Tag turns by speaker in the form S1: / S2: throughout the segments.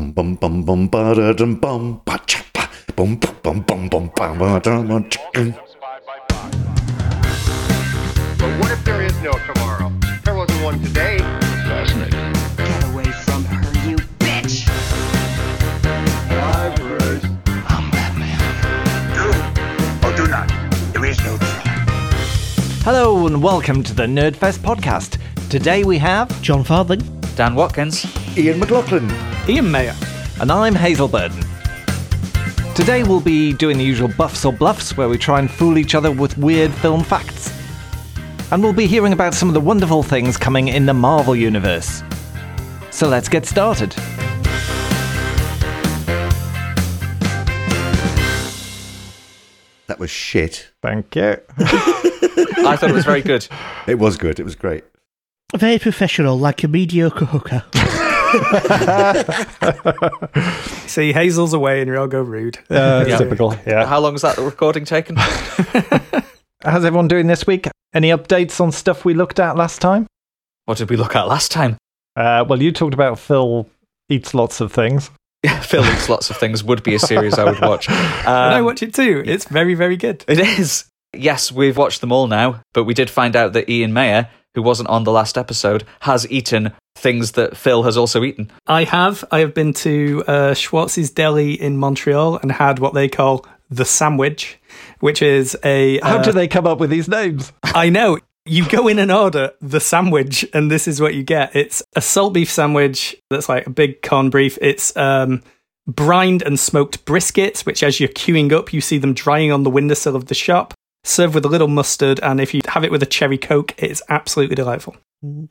S1: Bum bum bum bum ba da dum bum ba cha ba bum bum bum bum bum ba da dum chicken.
S2: But what if there is no tomorrow? There wasn't one today.
S3: Fascinating.
S4: Get away from her, you bitch!
S3: I'm Batman.
S5: Do or do not. There is no try.
S6: Hello and welcome to the Nerdfest podcast. Today we have,
S7: Jon Farthing.
S8: Dan Watkins.
S1: Ian McLaughlin.
S9: Ian Mayor.
S6: and I'm Hazel Burden. Today we'll be doing the usual buffs or bluffs where we try and fool each other with weird film facts. And we'll be hearing about some of the wonderful things coming in the Marvel Universe. So let's get started.
S1: That was shit.
S6: Thank you.
S8: I thought it was very good.
S1: It was good. It was great.
S7: Very professional, like a mediocre hooker.
S9: See, Hazel's away and you're all go rude.
S6: Uh,
S8: Yeah.
S6: Typical. Yeah.
S8: How long has that recording taken?
S6: How's everyone doing this week? Any updates on stuff we looked at last time?
S8: What did we look at last time?
S6: Uh, well, you talked about Phil eats lots of things.
S8: Phil eats lots of things would be a series I would watch.
S9: and I
S8: Um,
S9: watch it too. It's very, very good.
S8: It is. Yes, we've watched them all now, but we did find out that Ian Mayor, who wasn't on the last episode, has eaten things that Phil has also eaten.
S9: I have. I have been to uh, Schwartz's Deli in Montreal and had what they call the sandwich, which is a.
S6: How
S9: uh,
S6: do they come up with these names?
S9: I know. You go in and order the sandwich, and this is what you get. It's a salt beef sandwich that's like a big corn beef. It's um, brined and smoked briskets, which as you're queuing up, you see them drying on the windowsill of the shop, served with a little mustard. And if you have it with a cherry coke, it's absolutely delightful.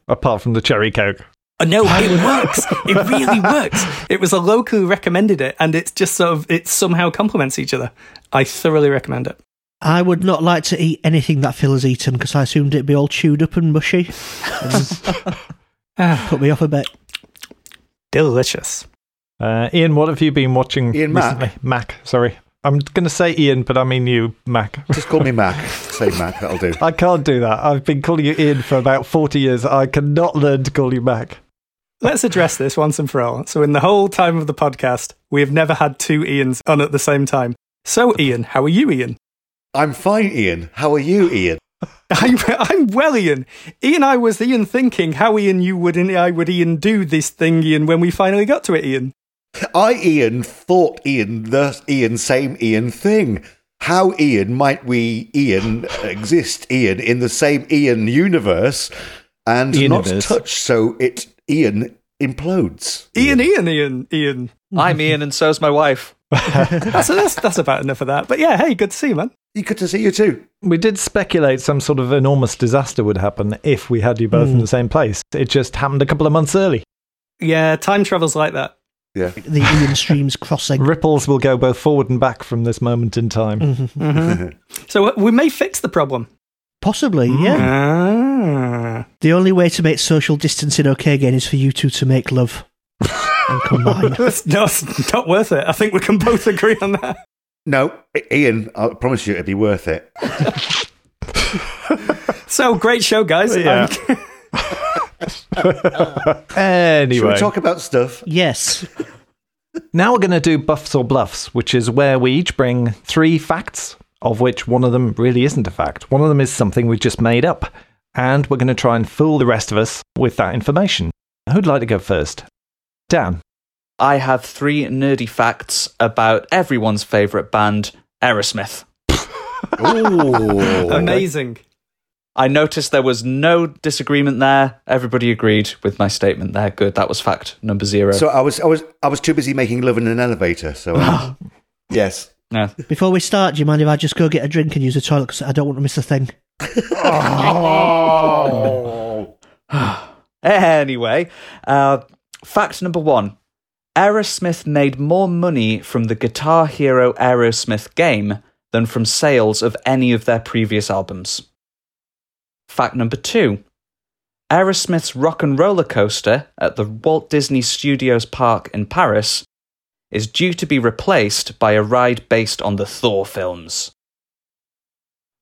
S6: Apart from the cherry coke.
S9: Oh, no, it works. It really works. It was a local who recommended it, and it's just sort of, it somehow complements each other. I thoroughly recommend it.
S7: I would not like to eat anything that Phil has eaten because I assumed it'd be all chewed up and mushy. Put me off a bit.
S9: delicious.
S6: Uh, Ian, what have you been watching
S1: Ian Mac.
S6: recently? Mac, sorry. I'm going to say Ian, but I mean you, Mac.
S1: Just call me Mac. Say Mac. That'll do.
S6: I can't do that. I've been calling you Ian for about 40 years. I cannot learn to call you Mac.
S9: Let's address this once and for all. So, in the whole time of the podcast, we have never had two Ians on at the same time. So, Ian, how are you, Ian?
S1: I'm fine, Ian. How are you, Ian?
S9: I'm, I'm well, Ian. Ian, I was Ian thinking how Ian you would and I would Ian do this thing, Ian, when we finally got to it, Ian.
S1: I, Ian, thought Ian the Ian same Ian thing. How, Ian, might we, Ian, exist, Ian, in the same Ian universe and
S6: Universe.
S1: not touch so it, Ian, implodes?
S9: Ian, Ian, Ian, Ian.
S8: I'm Ian, and so's my wife.
S9: That's, that's, that's about enough of that. But yeah, hey, good to see you, man.
S1: You good to see you too.
S6: We did speculate some sort of enormous disaster would happen if we had you both in hmm. the same place. It just happened a couple of months early.
S9: Yeah, time travel's like that.
S1: Yeah.
S7: The Ian streams crossing.
S6: Ripples will go both forward and back from this moment in time.
S9: Mm-hmm. So, uh, we may fix the problem.
S7: Possibly,
S6: Mm.
S7: yeah.
S9: Ah.
S7: The only way to make social distancing okay again is for you two to make love and combine.
S9: That's no, it's not worth it. I think we can both agree on that.
S1: No, Ian, I promise you it'd be worth it.
S9: So, great show, guys.
S6: Yeah.
S9: Um,
S1: Should
S6: Anyway,
S1: we talk about stuff?
S7: yes.
S6: now we're going to do buffs or bluffs, which is where we each bring three facts, of which one of them really isn't a fact. One of them is something we just made up. And we're going to try and fool the rest of us with that information. Who'd like to go first? Dan.
S8: I have three nerdy facts about everyone's favourite band, Aerosmith.
S1: Ooh.
S9: Amazing.
S8: I noticed there was no disagreement there. Everybody agreed with my statement there. Good. That was fact number zero.
S1: So I was, I was, I was too busy making love in an elevator. So um, yes,
S8: No.
S7: Before we start, do you mind if I just go get a drink and use the toilet because I don't want to miss a thing? oh.
S8: Anyway, uh, fact number one Aerosmith made more money from the Guitar Hero Aerosmith game than from sales of any of their previous albums. Fact number two Aerosmith's Rock and Roller Coaster at the Walt Disney Studios Park in Paris is due to be replaced by a ride based on the Thor films.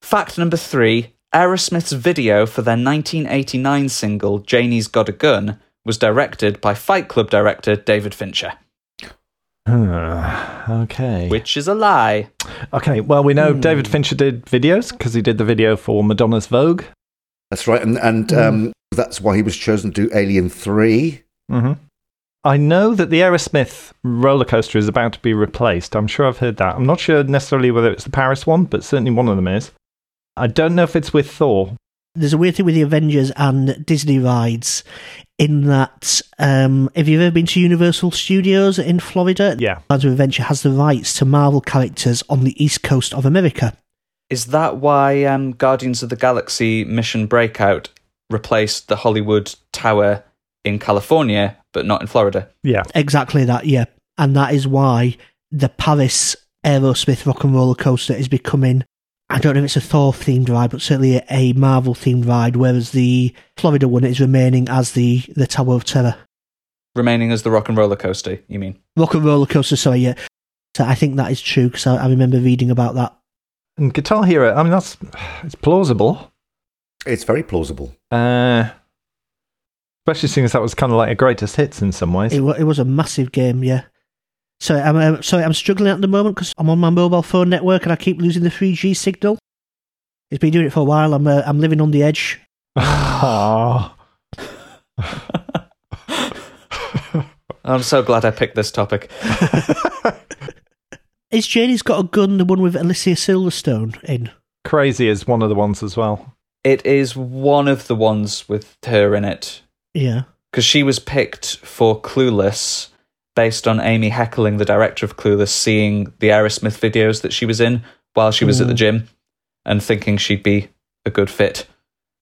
S8: Fact number three Aerosmith's video for their 1989 single Janie's Got a Gun was directed by Fight Club director David Fincher.
S6: okay.
S8: which is a lie.
S6: Okay, well, we know hmm. David Fincher did videos because he did the video for Madonna's Vogue.
S1: That's right, and and um, that's why he was chosen to do Alien Three.
S6: hmm I know that the Aerosmith roller coaster is about to be replaced. I'm sure I've heard that. I'm not sure necessarily whether it's the Paris one, but certainly one of them is. I don't know if it's with Thor.
S7: There's a weird thing with the Avengers and Disney rides in that um, if you've ever been to Universal Studios in Florida,
S6: Yeah.
S7: Islands of Adventure has the rights to Marvel characters on the east coast of America.
S8: Is that why um, Guardians of the Galaxy Mission Breakout replaced the Hollywood Tower in California, but not in Florida?
S6: Yeah.
S7: Exactly that, yeah. And that is why the Paris Aerosmith Rock and Roller Coaster is becoming, I don't know if it's a Thor themed ride, but certainly a, a Marvel themed ride, whereas the Florida one is remaining as the, the Tower of Terror.
S8: Remaining as the Rock and Roller Coaster, you mean?
S7: Rock and Roller Coaster, sorry, yeah. So I think that is true because I, I remember reading about that.
S6: And Guitar Hero, I mean, that's it's plausible.
S1: It's very plausible.
S6: Uh, especially seeing as that was kind of like a greatest hits in some ways.
S7: It, wa- it was a massive game, yeah. So I'm um, sorry. I'm struggling at the moment because I'm on my mobile phone network and I keep losing the 3G signal. It's been doing it for a while. I'm uh, I'm living on the edge.
S6: Aw.
S8: I'm so glad I picked this topic.
S7: Is Janie's got a gun? The one with Alicia Silverstone in?
S6: Crazy is one of the ones as well.
S8: It is one of the ones with her in it
S7: Yeah.
S8: because she was picked for Clueless based on Amy Heckerling the director of Clueless, seeing the Aerosmith videos that she was in while she was at the mm. gym, and thinking she'd be a good fit.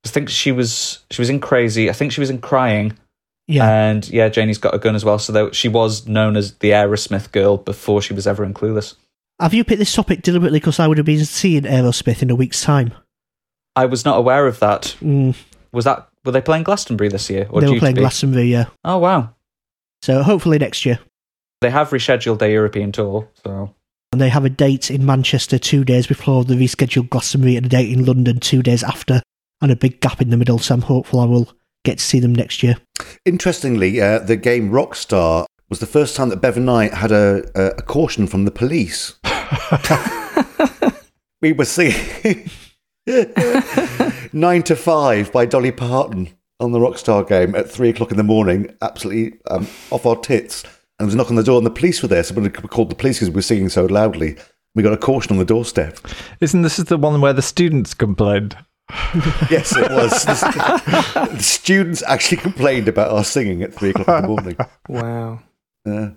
S8: I think she was she was in Crazy. I think she was in Crying,
S7: Yeah.
S8: and yeah, Janie's got a gun as well. So she was known as the Aerosmith girl before she was ever in Clueless.
S7: Have you picked this topic deliberately because I would have been seeing Aerosmith in a week's time?
S8: I was not aware of that.
S7: Mm,
S8: Was that were they playing Glastonbury this year? Or
S7: they were playing? Glastonbury, yeah.
S8: Oh wow,
S7: So hopefully next year.
S8: they have rescheduled their European tour. So
S7: And they have a date in Manchester two days before the rescheduled Glastonbury and a date in London two days after, and a big gap in the middle. So I'm hopeful I will get to see them next year.
S1: Interestingly, uh, the game Rockstar was the first time that Bevan Knight had a, a, a caution from the police. we were singing Nine to Five by Dolly Parton on the Rockstar game at three o'clock in the morning, absolutely um, off our tits. And there was a knock on the door, and the police were there. So we called the police because we were singing so loudly. We got a caution on the doorstep.
S6: Isn't this is the one where the students complained?
S1: Yes, it was. the, the students actually complained about our singing at three o'clock in the morning.
S9: Wow.
S1: Uh,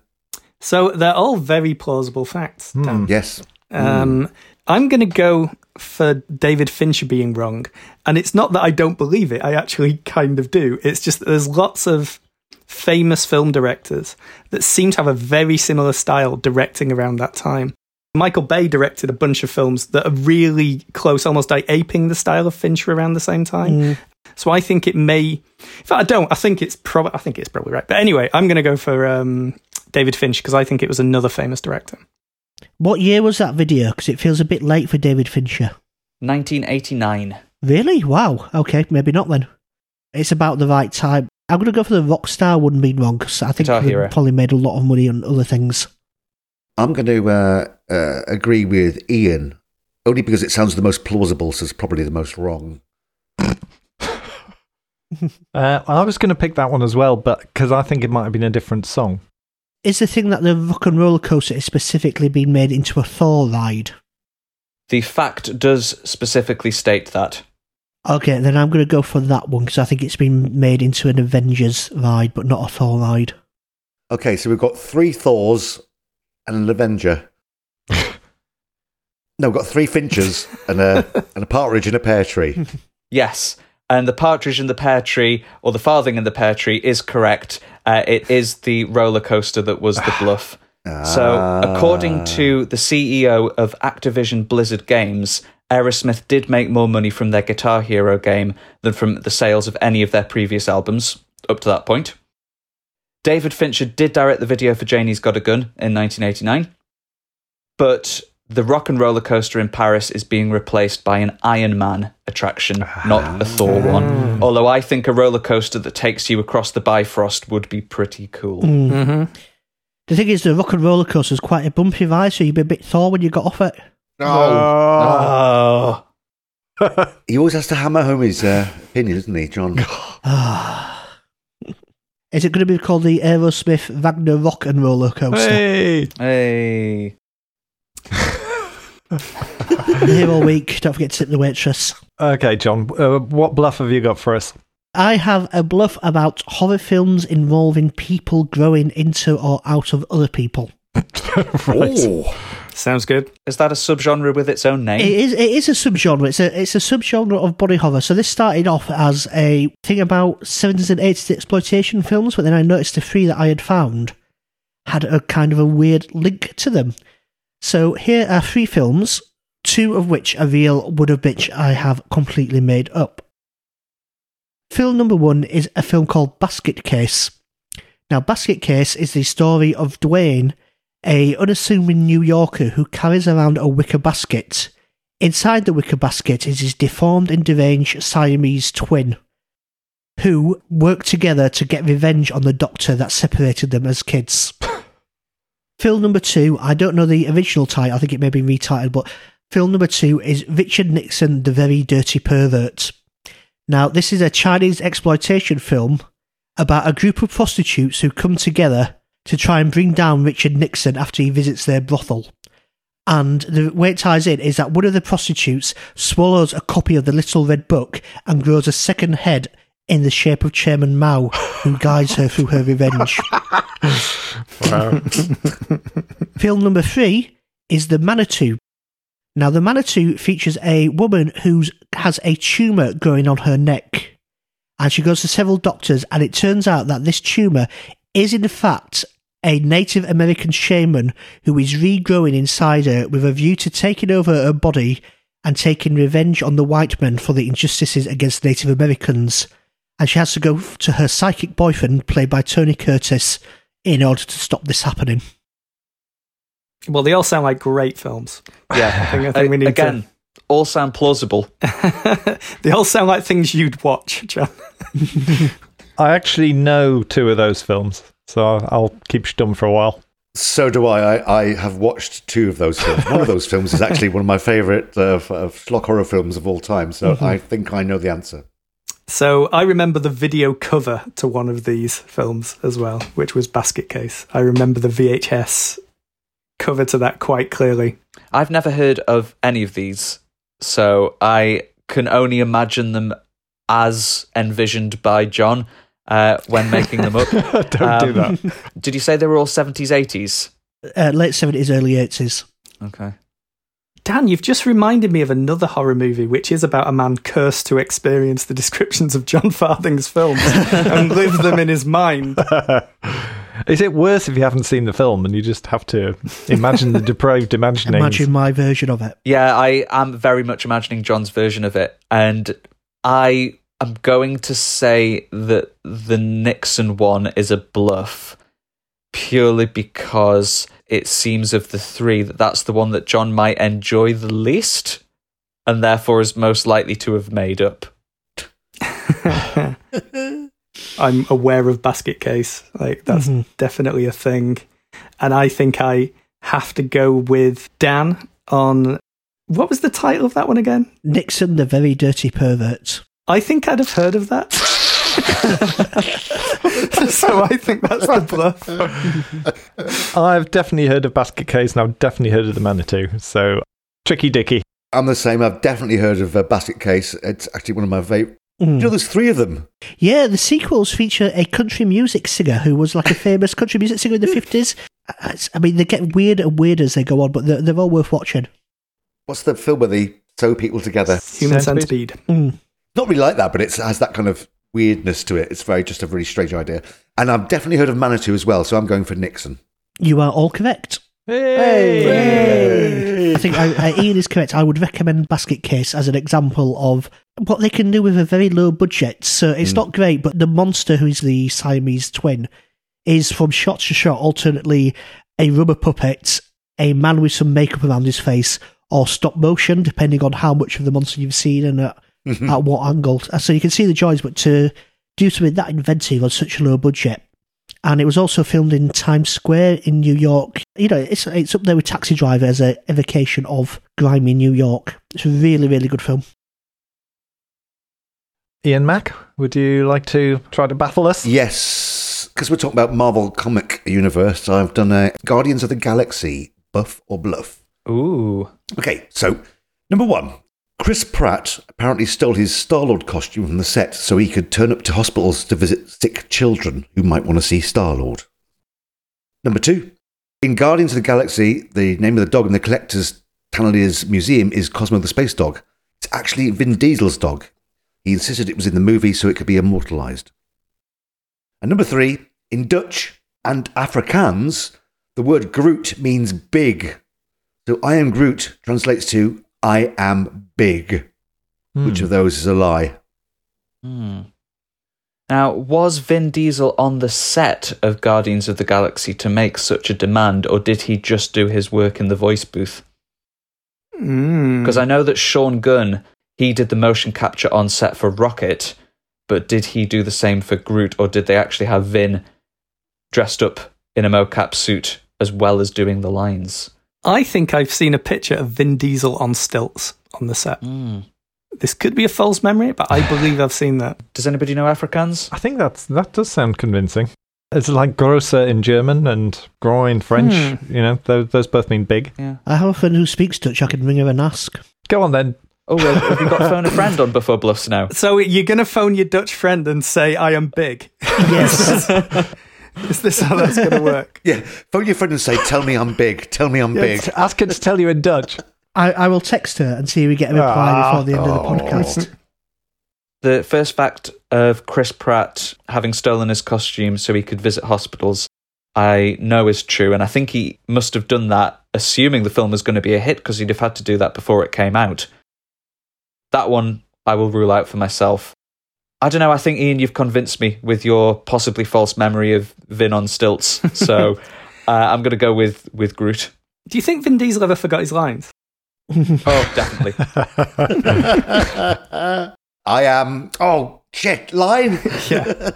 S9: So they're all very plausible facts. Dan.
S1: yes.
S9: Um, I'm going to go for David Fincher being wrong. And it's not that I don't believe it, I actually kind of do. It's just that there's lots of famous film directors that seem to have a very similar style directing around that time. Michael Bay directed a bunch of films that are really close, almost like aping the style of Fincher around the same time. So I think it may. In fact, I don't. I think it's probably. I think it's probably right. But anyway, I'm going to go for um, David Finch because I think it was another famous director.
S7: What year was that video? Because it feels a bit late for David Fincher.
S8: 1989.
S7: Really? Wow. Okay, maybe not then. It's about the right time. I'm going to go for the Rockstar one being wrong because I think
S8: Guitar
S7: they
S8: Hero.
S7: probably made a lot of money on other things.
S1: I'm going to uh, uh, agree with Ian, only because it sounds the most plausible, so it's probably the most wrong.
S6: Uh, I was going to pick that one as well, but because I think it might have been a different song.
S7: Is the thing that the rock and roller coaster is specifically being made into a Thor ride?
S8: The fact does specifically state that.
S7: Okay, then I'm going to go for that one because I think it's been made into an Avengers ride, but not a Thor ride.
S1: Okay, so we've got three Thors and an Avenger. no, we've got three finches and a, and a partridge in a pear tree.
S8: Yes. And the partridge in the pear tree, or the farthing in the pear tree, is correct. Uh, it is the roller coaster that was the bluff. So, according to the CEO of Activision Blizzard Games, Aerosmith did make more money from their Guitar Hero game than from the sales of any of their previous albums up to that point. David Fincher did direct the video for Janie's Got a Gun in 1989, but the Rock and Roller Coaster in Paris is being replaced by an Iron Man attraction, not a ah. Thor one. Hmm. Although I think a roller coaster that takes you across the Bifrost would be pretty cool. Hmm. Mm-hmm.
S7: The thing is, the rock and roller coaster is quite a bumpy ride, so you'd be a bit sore when you got off it.
S1: Oh,
S8: Oh.
S1: he always has to hammer home his uh, opinion, doesn't he, Jon? Ah.
S7: Is it going to be called the Aerosmith Wagner Rock and Roller Coaster?
S6: Hey!
S8: Hey.
S7: I'm here all week. Don't forget to tip the waitress.
S6: Okay, Jon, uh, what bluff have you got for us?
S7: I have a bluff about horror films involving people growing into or out of other people.
S1: Oh,
S9: Sounds good.
S8: Is that a subgenre with its own name?
S7: It is it is a subgenre. It's a it's a subgenre of body horror. So this started off as a thing about seventies and eighties exploitation films, but then I noticed the three that I had found had a kind of a weird link to them. So here are three films, two of which are real, one of which I have completely made up. Film number one is a film called Basket Case. Now, Basket Case is the story of Dwayne, a unassuming New Yorker who carries around a wicker basket. Inside the wicker basket is his deformed and deranged Siamese twin, who work together to get revenge on the doctor that separated them as kids. film number two, I don't know the original title, I think it may be retitled, but film number two is Richard Nixon, the Very Dirty Pervert. Now, this is a Chinese exploitation film about a group of prostitutes who come together to try and bring down Richard Nixon after he visits their brothel. And the way it ties in is that one of the prostitutes swallows a copy of the Little Red Book and grows a second head in the shape of Chairman Mao, who guides her through her revenge.
S6: Wow.
S7: Film number three is The Manitou. Now, The Manitou features a woman who has a tumour growing on her neck. And she goes to several doctors, and it turns out that this tumour is, in fact, a Native American shaman who is regrowing inside her with a view to taking over her body and taking revenge on the white men for the injustices against Native Americans. And she has to go to her psychic boyfriend, played by Tony Curtis, in order to stop this happening.
S9: Well, they all sound like great films.
S8: yeah.
S9: I think, I think we need
S8: Again, all sound plausible.
S9: they all sound like things you'd watch, Jon.
S6: I actually know two of those films, so I'll- I'll keep stum for a while.
S1: so do I. I. I have watched two of those films. One of those films is actually one of my favourite uh, f- uh, schlock horror films of all time. So I think I know the answer.
S9: So I remember the video cover to one of these films as well, which was Basket Case. I remember the VHS cover to that quite clearly.
S8: I've never heard of any of these, so I can only imagine them as envisioned by Jon uh, when making them up.
S6: Don't do
S8: Um,
S6: that.
S8: Did you say they were all 70s, 80s?
S7: Uh, late 70s, early 80s.
S8: Okay.
S9: Dan, you've just reminded me of another horror movie, which is about a man cursed to experience the descriptions of Jon Farthing's films and live them in his mind.
S6: Is it worse if you haven't seen the film and you just have to imagine the depraved imaginings?
S7: Imagine my version of it.
S8: Yeah, I am very much imagining Jon's version of it. And I am going to say that the Nixon one is a bluff purely because it seems of the three that that's the one that Jon might enjoy the least and therefore is most likely to have made up.
S9: I'm aware of Basket Case. Like, that's
S7: Mhm.
S9: definitely a thing. And I think I have to go with Dan on. What was the title of that one again?
S7: Nixon, the very dirty pervert.
S9: I think I'd have heard of that. so I think that's the bluff.
S6: I've definitely heard of Basket Case and I've definitely heard of the Manitou. So, Tricky Dicky.
S1: I'm the same. I've definitely heard of uh, Basket Case. It's actually one of my favourite.
S7: Mm.
S1: You know, there's three of them.
S7: Yeah, the sequels feature a country music singer who was like a famous country music singer in the 50s. Uh, I mean, they get weirder and weirder as they go on, but they're, they're all worth watching.
S1: What's the film where they sew people together?
S9: Human
S6: Centipede?
S9: centipede.
S7: Mm.
S1: Not really like that, but it has that kind of weirdness to it. It's very just a really strange idea. And I've definitely heard of Manitou as well, so I'm going for Nixon.
S7: You are all correct.
S6: Hey!
S7: I think I, uh, Ian is correct. I would recommend Basket Case as an example of what they can do with a very low budget. So it's not great, but the monster who is the Siamese twin is from shot to shot alternately a rubber puppet, a man with some makeup around his face, or stop motion, depending on how much of the monster you've seen and at, at what angle. Uh, So you can see the joys, but to do something that inventive on such a low budget and it was also filmed in Times Square in New York. You know, it's it's up there with Taxi Driver as a evocation of grimy New York. It's a really, really good film.
S6: Ian Mack, would you like to try to baffle us?
S1: Yes, because we're talking about Marvel Comic Universe, I've done a Guardians of the Galaxy buff or bluff.
S8: Ooh.
S1: Okay, so number one, Chris Pratt apparently stole his Star Lord costume from the set so he could turn up to hospitals to visit sick children who might want to see Star Lord. Number two, in Guardians of the Galaxy, the name of the dog in the collector's Tanalia's museum is Cosmo the Space Dog. It's actually Vin Diesel's dog. He insisted it was in the movie so it could be immortalized. And number three, in Dutch and Afrikaans, the word Groot means big. So I am Groot translates to I am big. Which of those is a lie?
S8: Hmm. Now, was Vin Diesel on the set of Guardians of the Galaxy to make such a demand, or did he just do his work in the voice booth?
S9: Mm.
S8: Because I know that Sean Gunn, he did the motion capture on set for Rocket, but did he do the same for Groot, or did they actually have Vin dressed up in a mocap suit as well as doing the lines?
S9: I think I've seen a picture of Vin Diesel on stilts on the set. This could be a false memory, but I believe I've seen that.
S8: Does anybody know Afrikaans?
S6: I think that's that does sound convincing. It's like grosser in German and groin in French.
S9: Hmm.
S6: You know, those, those both mean big.
S7: I have a friend who speaks Dutch. I can ring her and ask.
S6: Go on then.
S8: Oh, well, have you got phone a friend on Buff or Bluffs now?
S9: So you're going to phone your Dutch friend and say, I am big.
S7: Yes.
S9: Is this how that's going to work?
S1: Yeah, phone your friend and say, "Tell me I'm big. Tell me I'm big."
S6: Ask her to tell you in Dutch.
S7: I, I will text her and see if we get a reply
S6: Ah.
S7: before the end of the podcast.
S8: The first fact of Chris Pratt having stolen his costume so he could visit hospitals, I know is true, and I think he must have done that assuming the film was going to be a hit because he'd have had to do that before it came out. That one I will rule out for myself. I don't know. I think Ian, you've convinced me with your possibly false memory of Vin on stilts. So uh, I'm going to go with with Groot.
S9: Do you think Vin Diesel ever forgot his lines?
S8: Oh, definitely.
S1: I am. Oh shit! Line.
S9: Yeah.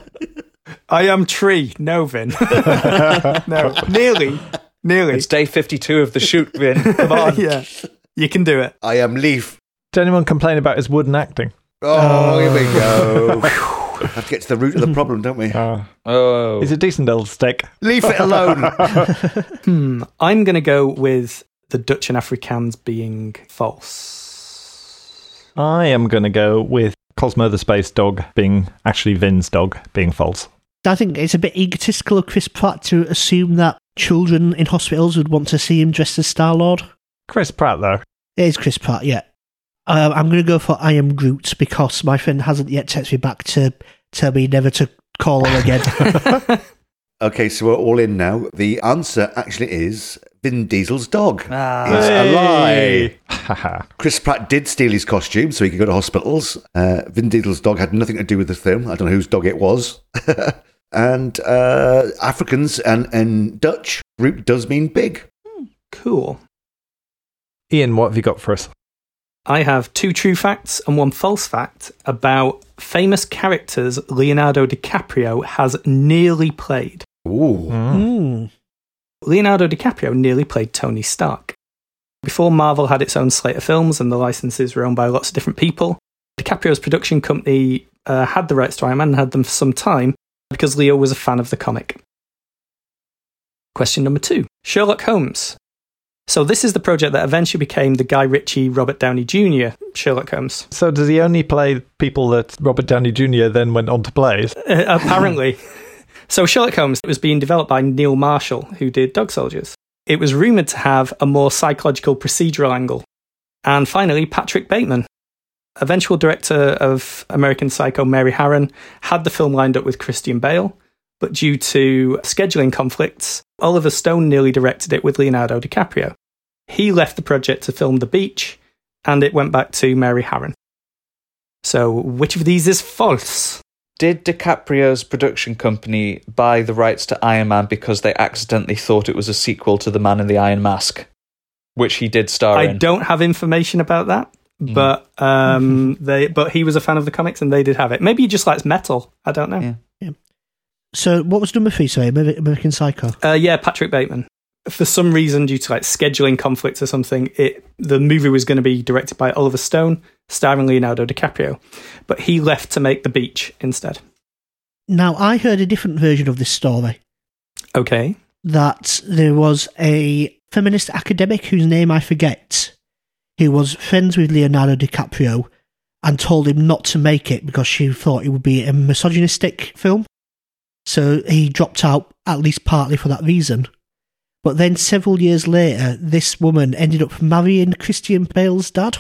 S9: I am tree. No, Vin. no. Nearly. Nearly.
S8: it's day 52 of the shoot, Vin. Come on.
S9: yeah. You can do it.
S1: I am leaf.
S6: Did anyone complain about his wooden acting?
S1: Oh, here we go. have to get to the root of the problem, don't we?
S6: Uh,
S8: Oh.
S6: he's a decent old stick.
S1: Leave it alone.
S9: Hmm. I'm going to go with the Dutch and Afrikaans being false.
S6: I am going to go with Cosmo the Space Dog being actually Vin's dog being false.
S7: I think it's a bit egotistical of Chris Pratt to assume that children in hospitals would want to see him dressed as Star Lord.
S6: Chris Pratt, though.
S7: It is Chris Pratt, yeah. Uh, I'm going to go for I am Groot because my friend hasn't yet texted me back to tell me never to call her again.
S1: okay, so we're all in now. The answer actually is Vin Diesel's dog.
S8: Ah.
S1: It's a lie. Chris Pratt did steal his costume so he could go to hospitals. Uh, Vin Diesel's dog had nothing to do with the film. I don't know whose dog it was. and uh, Afrikaans and, and Dutch, Groot does mean big.
S9: Cool.
S6: Ian, what have you got for us?
S9: I have two true facts and one false fact about famous characters Leonardo DiCaprio has nearly played.
S1: Ooh.
S7: Hmm.
S9: Leonardo DiCaprio nearly played Tony Stark. Before Marvel had its own slate of films and the licenses were owned by lots of different people, DiCaprio's production company uh, had the rights to Iron Man and had them for some time because Leo was a fan of the comic. Question number two Sherlock Holmes. So, this is the project that eventually became the Guy Ritchie, Robert Downey Jr. Sherlock Holmes.
S6: So, does he only play people that Robert Downey Jr. then went on to play?
S9: Uh, apparently. so Sherlock Holmes was being developed by Neil Marshall, who did Dog Soldiers. It was rumoured to have a more psychological procedural angle. And finally, Patrick Bateman, eventual director of American Psycho Mary Harron, had the film lined up with Christian Bale, but due to scheduling conflicts, Oliver Stone nearly directed it with Leonardo DiCaprio. He left the project to film The Beach, and it went back to Mary Harron. So, which of these is false?
S8: Did DiCaprio's production company buy the rights to Iron Man because they accidentally thought it was a sequel to The Man in the Iron Mask, which he did star
S9: I
S8: in?
S9: I don't have information about that, but um, they but he was a fan of the comics and they did have it. Maybe he just likes metal. I don't know.
S8: Yeah.
S7: So, what was number three? Sorry, American Psycho.
S9: Uh, yeah, Patrick Bateman. For some reason, due to like scheduling conflicts or something, it the movie was going to be directed by Oliver Stone, starring Leonardo DiCaprio, but he left to make The Beach instead.
S7: Now, I heard a different version of this story.
S9: Okay.
S7: that there was a feminist academic whose name I forget, who was friends with Leonardo DiCaprio and told him not to make it because she thought it would be a misogynistic film. So he dropped out at least partly for that reason. But then several years later, this woman ended up marrying Christian Bale's dad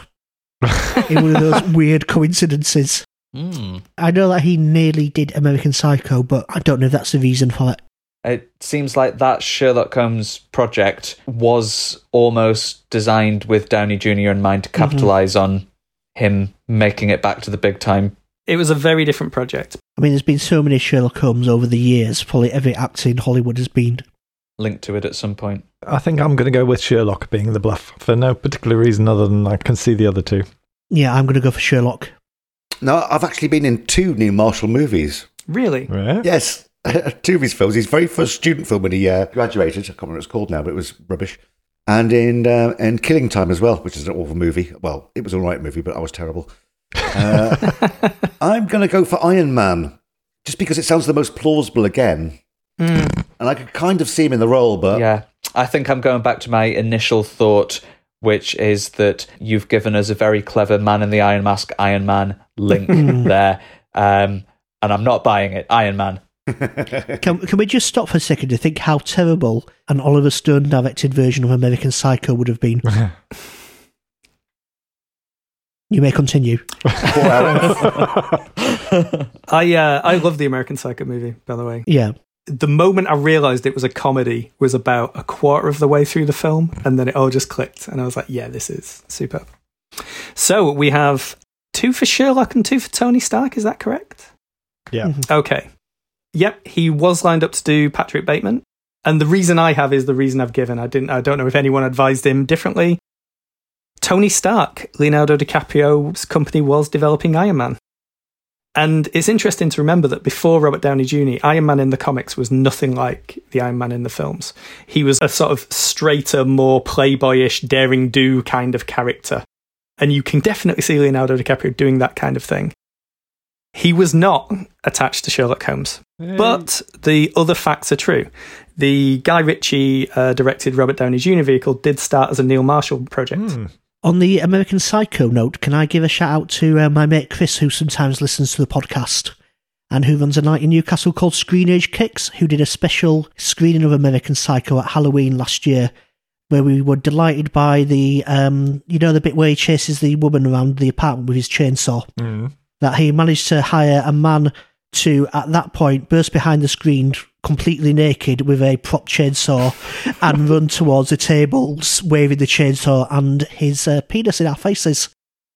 S7: in one of those weird coincidences.
S8: Hmm.
S7: I know that he nearly did American Psycho, but I don't know if that's the reason for it.
S8: It seems like that Sherlock Holmes project was almost designed with Downey Jr. in mind to capitalize on him making it back to the big time.
S9: It was a very different project.
S7: I mean, there's been so many Sherlock Holmes over the years. Probably every actor in Hollywood has been.
S8: Linked to it at some point.
S6: I think I'm going to go with Sherlock being the bluff for no particular reason other than I can see the other two.
S7: Yeah, I'm going to go for Sherlock.
S1: No, I've actually been in two Neil Marshall movies.
S9: Really?
S6: Right?
S1: Yes, two of his films. His very first student film when he uh, graduated. I can't remember what it's called now, but it was rubbish. And in uh, in Killing Time as well, which is an awful movie. Well, it was a right movie, but I was terrible. Uh, I'm going to go for Iron Man, just because it sounds the most plausible again,
S9: Mm.
S1: and I could kind of see him in the role. But
S8: yeah, I think I'm going back to my initial thought, which is that you've given us a very clever man in the Iron Mask, Iron Man link there. Um, and I'm not buying it. Iron Man.
S7: Can, can we just stop for a second to think how terrible an Oliver Stone directed version of American Psycho would have been? you may continue.
S9: I uh, I love the American Psycho movie, by the way.
S7: Yeah.
S9: The moment I realized it was a comedy was about a quarter of the way through the film, and then it all just clicked, and I was like, "Yeah, this is superb." So we have two for Sherlock and two for Tony Stark. Is that correct?
S6: Yeah.
S9: Okay. Yep, he was lined up to do Patrick Bateman, and the reason I have is the reason I've given. I didn't. I don't know if anyone advised him differently. Tony Stark, Leonardo DiCaprio's company was developing Iron Man. And it's interesting to remember that before Robert Downey Jr., Iron Man in the comics was nothing like the Iron Man in the films. He was a sort of straighter, more playboyish, daring do kind of character. And you can definitely see Leonardo DiCaprio doing that kind of thing. He was not attached to Sherlock Holmes. But the other facts are true. The Guy Ritchie uh, directed Robert Downey Jr. vehicle did start as a Neil Marshall project.
S7: On the American Psycho note, can I give a shout out to uh, my mate Chris, who sometimes listens to the podcast and who runs a night in Newcastle called Screen Age Kicks, who did a special screening of American Psycho at Halloween last year, where we were delighted by the, um, you know, the bit where he chases the woman around the apartment with his chainsaw. That he managed to hire a man to, at that point, burst behind the screen completely naked with a prop chainsaw and run towards the tables waving the chainsaw and his uh, penis in our faces.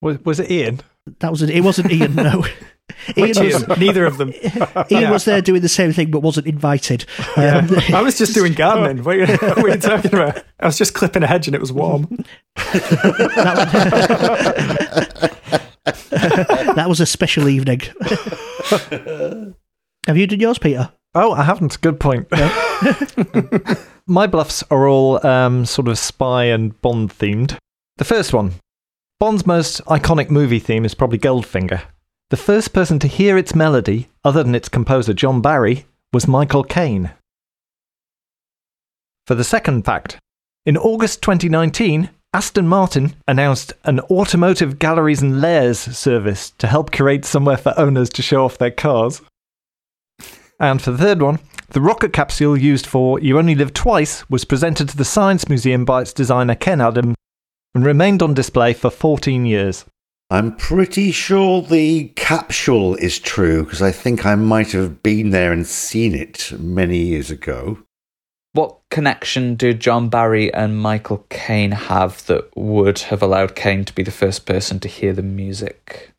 S6: Was, was it Ian?
S7: That was it. wasn't Ian. No, Ian
S9: Which
S7: was,
S9: neither of them.
S7: Ian was there doing the same thing but wasn't invited. Um,
S9: I was just doing gardening. What are, you, what are you talking about? I was just clipping a hedge and it was warm.
S7: that was a special evening. Have you done yours, Peter?
S6: Oh, I haven't. Good point. My bluffs are all um, sort of spy and Bond themed. The first one Bond's most iconic movie theme is probably Goldfinger. The first person to hear its melody, other than its composer John Barry, was Michael Caine. For the second fact, in August 2019, Aston Martin announced an automotive galleries and lairs service to help create somewhere for owners to show off their cars. And for the third one, the rocket capsule used for You Only Live Twice was presented to the Science Museum by its designer Ken Adam and remained on display for 14 years.
S1: I'm pretty sure the capsule is true because I think I might have been there and seen it many years ago.
S8: What connection do John Barry and Michael Caine have that would have allowed Caine to be the first person to hear the music?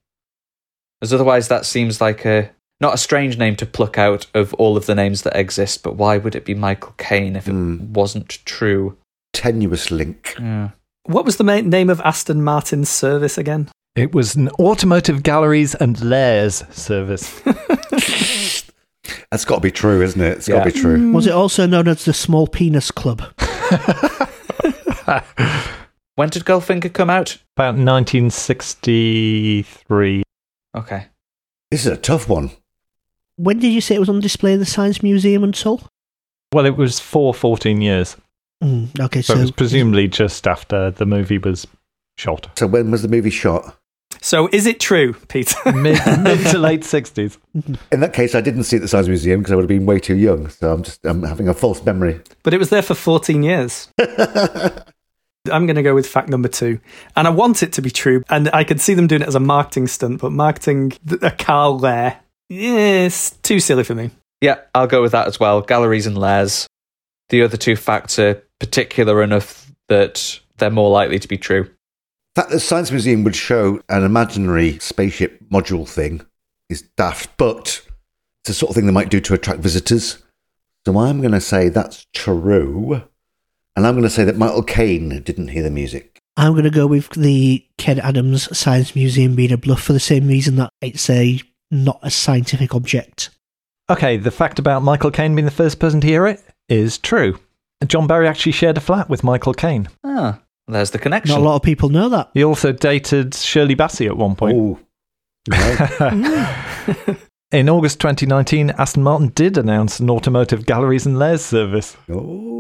S8: As otherwise, that seems like a not a strange name to pluck out of all of the names that exist, but why would it be Michael Caine if it hmm. wasn't true?
S1: Tenuous link.
S8: Yeah.
S9: What was the ma- name of Aston Martin's service again?
S6: It was an automotive galleries and lairs service.
S1: That's got to be true, isn't it? It's got to be true.
S7: Was it also known as the Small Penis Club?
S8: When did Goldfinger come out?
S6: About 1963.
S8: Okay.
S1: This is a tough one.
S7: When did you say it was on display in the Science Museum and Hull?
S6: Well, it was for 14 years.
S7: Mm, okay,
S6: So,
S7: so
S6: it was presumably just after the movie was shot.
S1: So when was the movie shot?
S9: So is it true, Peter?
S6: Mid, mid to late 60s.
S1: In that case, I didn't see it at the Science Museum because I would have been way too young. So I'm just I'm having a false memory.
S9: but it was there for 14 years. I'm going to go with fact number two. And I want it to be true. And I could see them doing it as a marketing stunt, but marketing a car lair, yeah, too silly for me.
S8: Yeah, I'll go with that as well. Galleries and lairs. The other two facts are particular enough that they're more likely to be true.
S1: The that the Science Museum would show an imaginary spaceship module thing is daft, but it's the sort of thing they might do to attract visitors. So I'm going to say that's true. And I'm going to say that Michael Caine didn't hear the music.
S7: I'm going to go with the Ken Adams Science Museum being a bluff for the same reason that it's a not a scientific object.
S6: Okay, the fact about Michael Caine being the first person to hear it is true. John Barry actually shared a flat with Michael Caine.
S8: Ah, there's the connection.
S7: Not a lot of people know that.
S6: He also dated Shirley Bassey at one point.
S1: Oh, right.
S6: In August 2019, Aston Martin did announce an automotive galleries and lairs service.
S1: oh.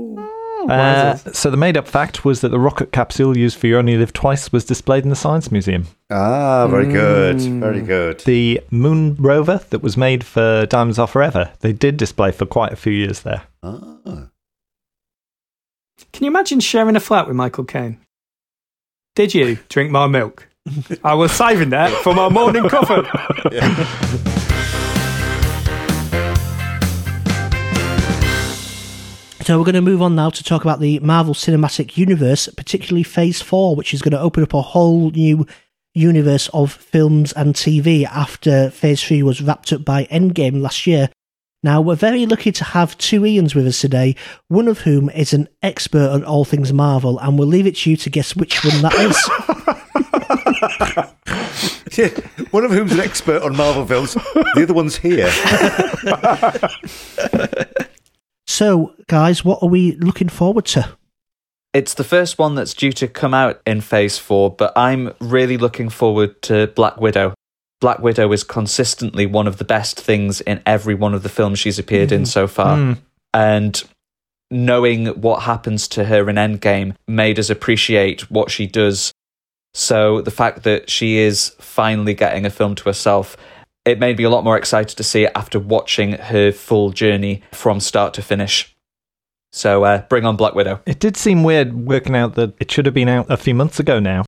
S6: Uh, so the made-up fact was that the rocket capsule used for "You Only Live Twice" was displayed in the Science Museum.
S1: Ah, very good. Very good.
S6: The Moon rover that was made for Diamonds Are Forever, they did display for quite a few years there.
S1: Ah.
S9: Can you imagine sharing a flat with Michael Caine? Did you drink my milk? I was saving that for my morning coffee.
S7: So we're going to move on now to talk about the Marvel Cinematic Universe, particularly Phase 4, which is going to open up a whole new universe of films and TV after Phase 3 was wrapped up by Endgame last year. Now, we're very lucky to have two Ians with us today, one of whom is an expert on all things Marvel, and we'll leave it to you to guess which one that is.
S1: Yeah, one of whom's an expert on Marvel films. The other one's here.
S7: so, guys, what are we looking forward to?
S8: It's the first one that's due to come out in Phase 4, but I'm really looking forward to Black Widow. Black Widow is consistently one of the best things in every one of the films she's appeared in so far. And knowing what happens to her in Endgame made us appreciate what she does. So the fact that she is finally getting a film to herself, it made me a lot more excited to see it after watching her full journey from start to finish. So uh, bring on Black Widow.
S6: It did seem weird working out that it should have been out a few months ago now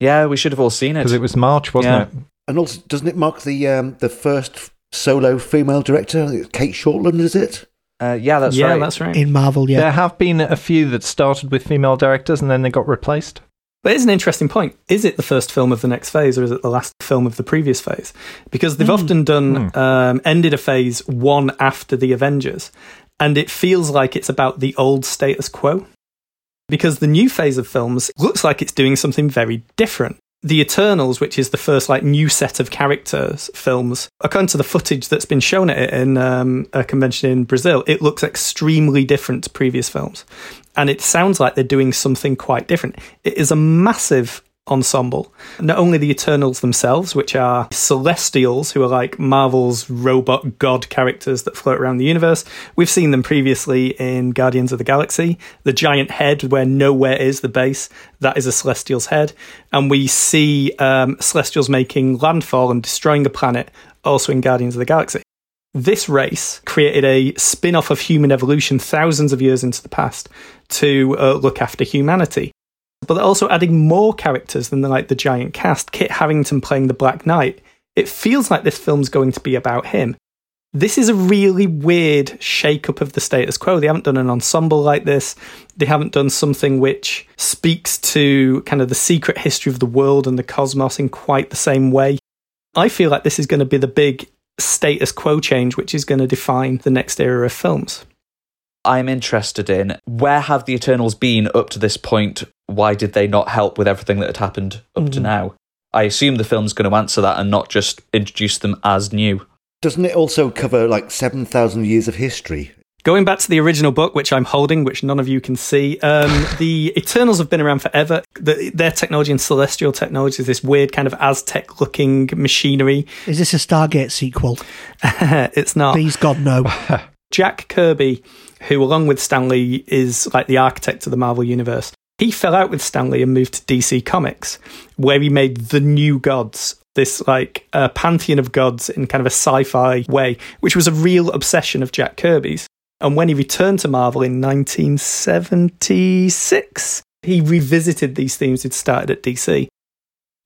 S8: Yeah, we should have all seen it.
S6: because it was March, wasn't
S8: Yeah.
S6: it?
S1: And also, doesn't it mark the um, the first solo female director? I think it's Cate Shortland, is it?
S8: Uh, yeah, that's
S9: yeah,
S8: right.
S9: that's right.
S7: In Marvel, yeah.
S6: There have been a few that started with female directors and then they got replaced.
S9: But it's an interesting point. Is it the first film of the next phase, or is it the last film of the previous phase? Because they've often done um, ended a phase one after the Avengers, and it feels like it's about the old status quo. Because the new phase of films looks like it's doing something very different. The Eternals, which is the first like new set of characters films, according to the footage that's been shown at it in um, a convention in Brazil, it looks extremely different to previous films and it sounds like they're doing something quite different. It is a massive ensemble. Not only the Eternals themselves, which are celestials who are like Marvel's robot god characters that float around the universe. We've seen them previously in Guardians of the Galaxy. The giant head where Knowhere is the base, that is a celestial's head. And we see um, celestials making landfall and destroying a planet also in Guardians of the Galaxy. This race created a spin off of human evolution thousands of years into the past to uh, look after humanity. But they're also adding more characters than the, like the giant cast. Kit Harington playing the Black Knight. It feels like this film's going to be about him. This is a really weird shake up of the status quo. They haven't done an ensemble like this. They haven't done something which speaks to kind of the secret history of the world and the cosmos in quite the same way. I feel like this is going to be the big status quo change which is going to define the next era of films.
S8: I'm interested in where have the Eternals been up to this point? Why did they not help with everything that had happened up to now? I assume the film's going to answer that and not just introduce them as new.
S1: Doesn't it also cover like 7,000 years of history?
S9: Going back to the original book, which I'm holding, which none of you can see, um, the Eternals have been around forever. The, their technology and celestial technology is this weird kind of Aztec looking machinery.
S7: Is this a Stargate sequel?
S9: it's not.
S7: Please, God, no.
S9: Jack Kirby, who along with Stan Lee is like the architect of the Marvel Universe, he fell out with Stan Lee and moved to DC Comics, where he made the New Gods, this like uh, pantheon of gods in kind of a sci-fi way, which was a real obsession of Jack Kirby's. And when he returned to Marvel in 1976, he revisited these themes he'd started at DC.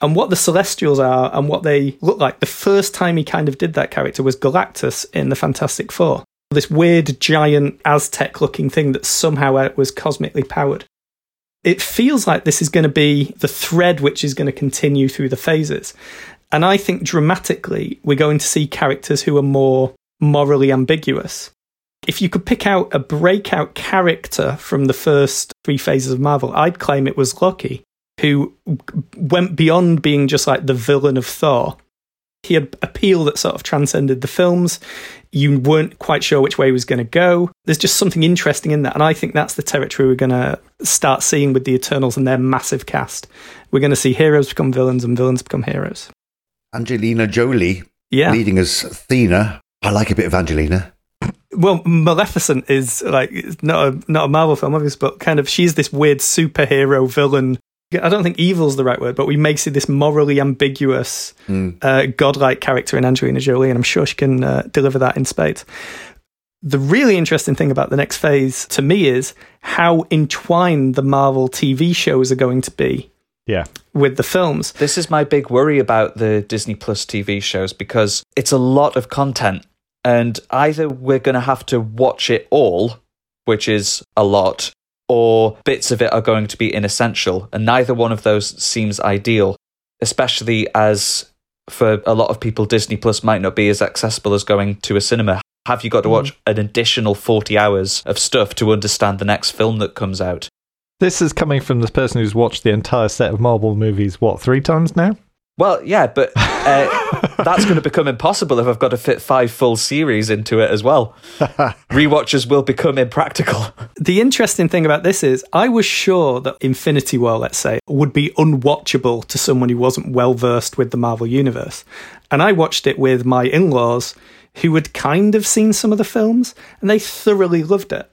S9: And what the Celestials are and what they look like, the first time he kind of did that character was Galactus in the Fantastic Four. This weird, giant, Aztec looking thing that somehow was cosmically powered. It feels like this is going to be the thread which is going to continue through the phases. And I think dramatically, we're going to see characters who are more morally ambiguous. If you could pick out a breakout character from the first three phases of Marvel, I'd claim it was Loki, who went beyond being just like the villain of Thor. He had appeal that sort of transcended the films. You weren't quite sure which way was going to go. There's just something interesting in that. And I think that's the territory we're going to start seeing with the Eternals and their massive cast. We're going to see heroes become villains and villains become heroes.
S1: Angelina Jolie
S9: Yeah.
S1: leading as Athena. I like a bit of Angelina.
S9: Well, Maleficent is like not a not a Marvel film, obviously, but kind of she's this weird superhero villain. I don't think evil's the right word, but we may see this morally ambiguous, uh, godlike character in Angelina Jolie, and I'm sure she can uh, deliver that in spades. The really interesting thing about the next phase to me is how entwined the Marvel TV shows are going to be
S6: Yeah.
S9: with the films.
S8: This is my big worry about the Disney Plus TV shows because it's a lot of content, and either we're going to have to watch it all, which is a lot, or bits of it are going to be inessential, and neither one of those seems ideal, especially as for a lot of people, Disney Plus might not be as accessible as going to a cinema. Have you got to mm-hmm. watch an additional 40 hours of stuff to understand the next film that comes out?
S6: This is coming from this person who's watched the entire set of Marvel movies, what, three times now?
S8: Well, yeah, but uh, that's going to become impossible if I've got to fit five full series into it as well. Rewatches will become impractical.
S9: The interesting thing about this is, I was sure that Infinity War, let's say, would be unwatchable to someone who wasn't well versed with the Marvel Universe. And I watched it with my in laws who had kind of seen some of the films, and they thoroughly loved it.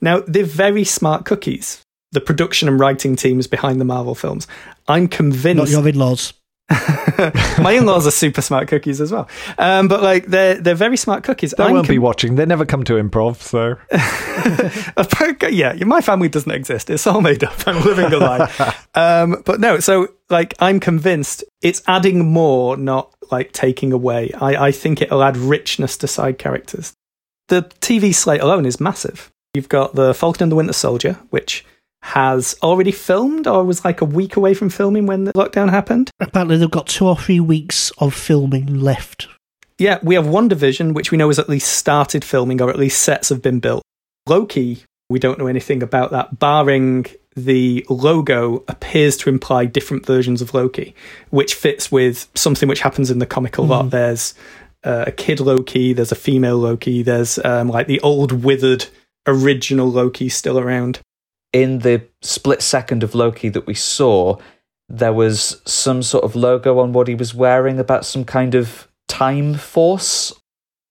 S9: Now, they're very smart cookies, the production and writing teams behind the Marvel films. I'm convinced.
S7: Not
S9: convinced
S7: your in laws.
S9: my in-laws are super smart cookies as well. Um, but like they're they're very smart cookies.
S6: They
S9: I'm
S6: won't be watching. They never come to improv, so
S9: yeah, my family doesn't exist. It's all made up. I'm living a lie. um, but no, so like I'm convinced it's adding more, not like taking away. I, I think it'll add richness to side characters. The TV slate alone is massive. You've got the Falcon and the Winter Soldier, which has already filmed or was like a week away from filming when the lockdown happened.
S7: Apparently, they've got two or three weeks of filming left.
S9: Yeah, we have WandaVision which we know has at least started filming or at least sets have been built. Loki, we don't know anything about that, barring the logo appears to imply different versions of Loki, which fits with something which happens in the comic a lot. There's uh, a kid Loki, there's a female Loki, there's um, like the old withered original Loki still around.
S8: In the split second of Loki that we saw, there was some sort of logo on what he was wearing about some kind of time force.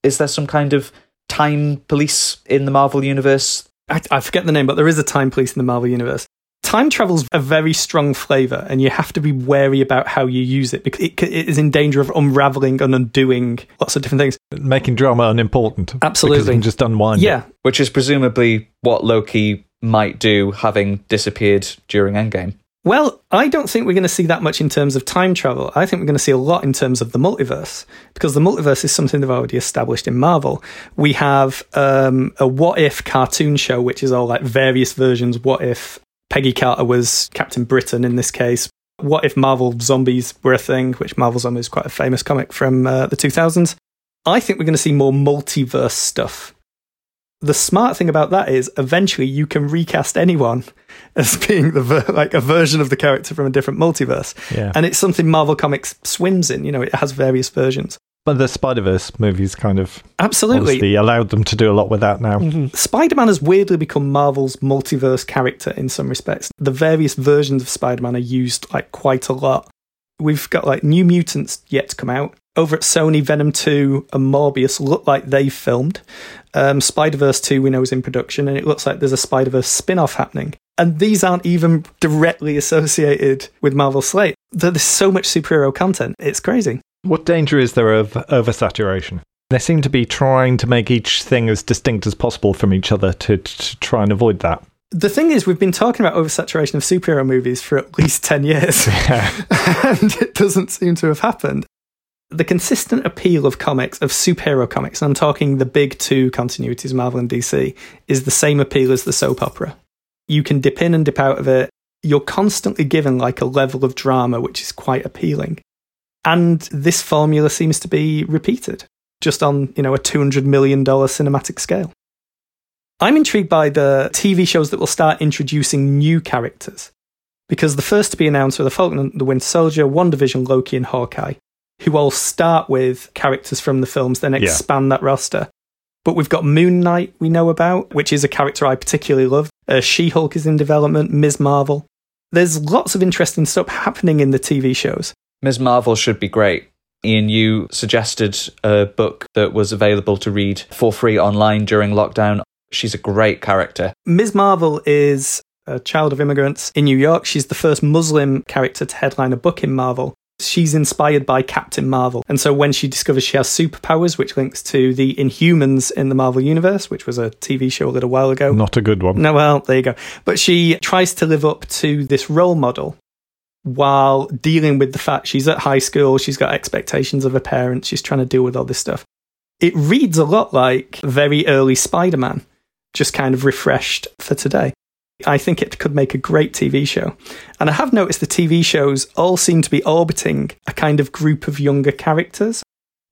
S8: Is there some kind of time police in the Marvel universe?
S9: I, I forget the name, but there is a time police in the Marvel universe. Time travel's a very strong flavor, and you have to be wary about how you use it because it, it is in danger of unraveling and undoing lots of different things.
S6: making drama unimportant.
S9: Absolutely.
S6: Because you can just unwind it.
S9: Yeah,
S8: Which is presumably what Loki might do, having disappeared during Endgame.
S9: Well, I don't think we're going to see that much in terms of time travel. I think we're going to see a lot in terms of the multiverse because the multiverse is something they've already established in Marvel. We have um, a what if cartoon show, which is all like various versions. What if Peggy Carter was Captain Britain in this case? What if Marvel zombies were a thing, which Marvel Zombies is quite a famous comic from uh, the 2000s? I think we're going to see more multiverse stuff. The smart thing about that is eventually you can recast anyone as being the ver- like a version of the character from a different multiverse.
S6: Yeah.
S9: And it's something Marvel Comics swims in, you know, it has various versions.
S6: But the Spider Verse movies kind of
S9: Absolutely.
S6: allowed them to do a lot with that now. Mm-hmm.
S9: Spider Man has weirdly become Marvel's multiverse character in some respects. The various versions of Spider Man are used like quite a lot. We've got like New Mutants yet to come out. Over at Sony, Venom 2 and Morbius look like they've filmed. Um, Spider Verse 2 we know is in production, and it looks like there's a Spider Verse spin off happening. And these aren't even directly associated with Marvel Slate. There's so much superhero content. It's crazy.
S6: What danger is there of oversaturation? They seem to be trying to make each thing as distinct as possible from each other to, to try and avoid that.
S9: The thing is, we've been talking about oversaturation of superhero movies for at least 10 years, and it doesn't seem to have happened. The consistent appeal of comics, of superhero comics, and I'm talking the big two continuities, Marvel and DC, is the same appeal as the soap opera. You can dip in and dip out of it. You're constantly given like a level of drama which is quite appealing. And this formula seems to be repeated, just on, you know, a $200 million cinematic scale. I'm intrigued by the TV shows that will start introducing new characters. Because the first to be announced are The Falcon and the Winter Soldier, WandaVision, Loki, and Hawkeye, who all start with characters from the films, then
S6: Yeah.
S9: expand that roster. But we've got Moon Knight, we know about, which is a character I particularly love. Uh, she Hulk is in development, Ms. Marvel. There's lots of interesting stuff happening in the TV shows.
S8: Ms. Marvel should be great. Ian, you suggested a book that was available to read for free online during lockdown. She's a great character.
S9: Ms. Marvel is a child of immigrants in New York. She's the first Muslim character to headline a book in Marvel. She's inspired by Captain Marvel. And so when she discovers she has superpowers, which links to the Inhumans in the Marvel Universe, which was a TV show a little while ago.
S6: Not a good one.
S9: No, well, there you go. But she tries to live up to this role model while dealing with the fact she's at high school, she's got expectations of her parents, she's trying to deal with all this stuff. It reads a lot like very early Spider Man, just kind of refreshed for today. I think it could make a great TV show. And I have noticed the TV shows all seem to be orbiting a kind of group of younger characters.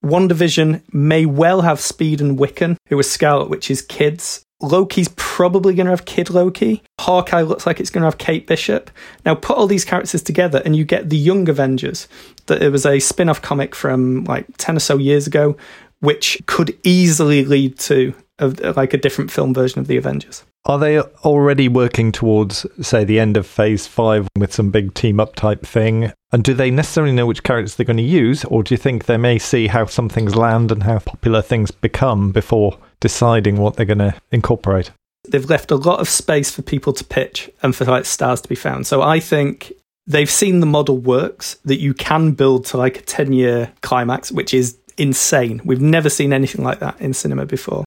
S9: WandaVision may well have Speed and Wiccan, who are Scarlet Witch's kids. Loki's probably going to have Kid Loki. Hawkeye looks like it's going to have Kate Bishop. Now, put all these characters together and you get the Young Avengers. That it was a spin off comic from like 10 or so years ago, which could easily lead to a, like a different film version of the Avengers.
S6: Are they already working towards, say, the end of phase five with some big team up type thing? And do they necessarily know which characters they're going to use? Or do you think they may see how some things land and how popular things become before deciding what they're going to incorporate?
S9: they've left a lot of space for people to pitch and for like stars to be found. So I think they've seen the model works that you can build to like a 10 year climax, which is insane. We've never seen anything like that in cinema before.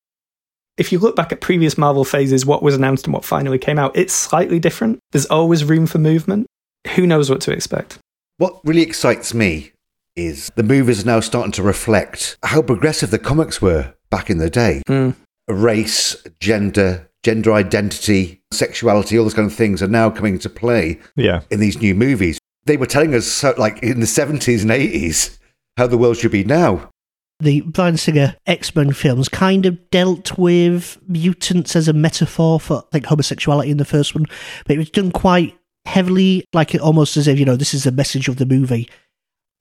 S9: If you look back at previous Marvel phases, what was announced and what finally came out, it's slightly different. There's always room for movement. Who knows what to expect?
S1: What really excites me is the movies are now starting to reflect how progressive the comics were back in the day.
S9: Mm.
S1: Race, gender, gender identity, sexuality, all those kind of things are now coming into play
S6: Yeah.
S1: in these new movies. They were telling us, so, like in the 70s and 80s, how the world should be now.
S7: The Bryan Singer X Men films kind of dealt with mutants as a metaphor for like homosexuality in the first one, but it was done quite heavily, like almost as if you know this is the message of the movie.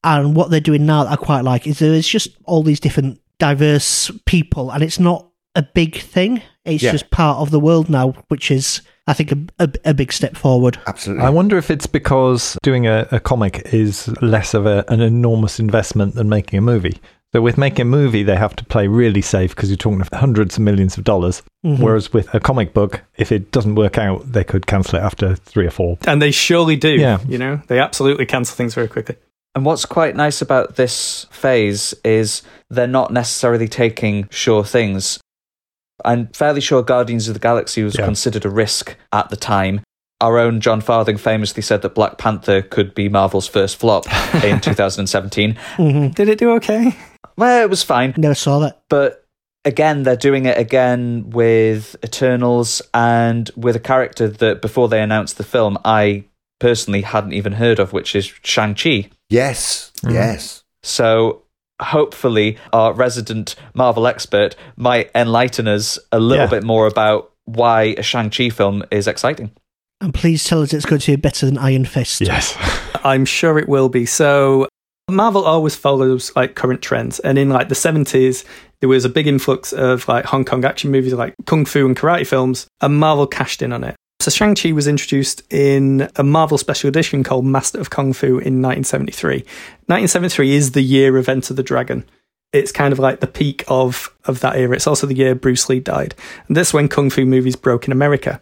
S7: And what they're doing now, that I quite like, is there is just all these different diverse people, and it's not a big thing. It's
S1: Yeah.
S7: just part of the world now, which is, I think, a, a, a big step forward.
S1: Absolutely.
S6: I wonder if it's because doing a, a comic is less of a, an enormous investment than making a movie. So with making a movie, they have to play really safe because you're talking of hundreds of millions of dollars.
S7: Mhm.
S6: Whereas with a comic book, if it doesn't work out, they could cancel it after three or four.
S9: And they surely do.
S6: Yeah.
S9: You know, they absolutely cancel things very quickly.
S8: And what's quite nice about this phase is they're not necessarily taking sure things. I'm fairly sure Guardians of the Galaxy was
S6: Yeah.
S8: considered a risk at the time. Our own Jon Farthing famously said that Black Panther could be Marvel's first flop in 2017.
S9: Did it do okay?
S8: Well, it was fine.
S7: Never saw that.
S8: But again, they're doing it again with Eternals and with a character that before they announced the film, I personally hadn't even heard of, which is Shang-Chi.
S1: yes, mm-hmm. yes.
S8: So hopefully, our resident Marvel expert might enlighten us a little
S6: Yeah.
S8: bit more about why a Shang-Chi film is exciting.
S7: And please tell us it's going to be better than Iron Fist.
S6: Yes.
S9: I'm sure it will be. So Marvel always follows like current trends, and in like the seventies, there was a big influx of like Hong Kong action movies, like kung fu and karate films, and Marvel cashed in on it. So Shang Chi was introduced in a Marvel special edition called Master of Kung Fu in 1973. 1973 is the year of Enter the Dragon. It's kind of like the peak of of that era. It's also the year Bruce Lee died, and this is when kung fu movies broke in America.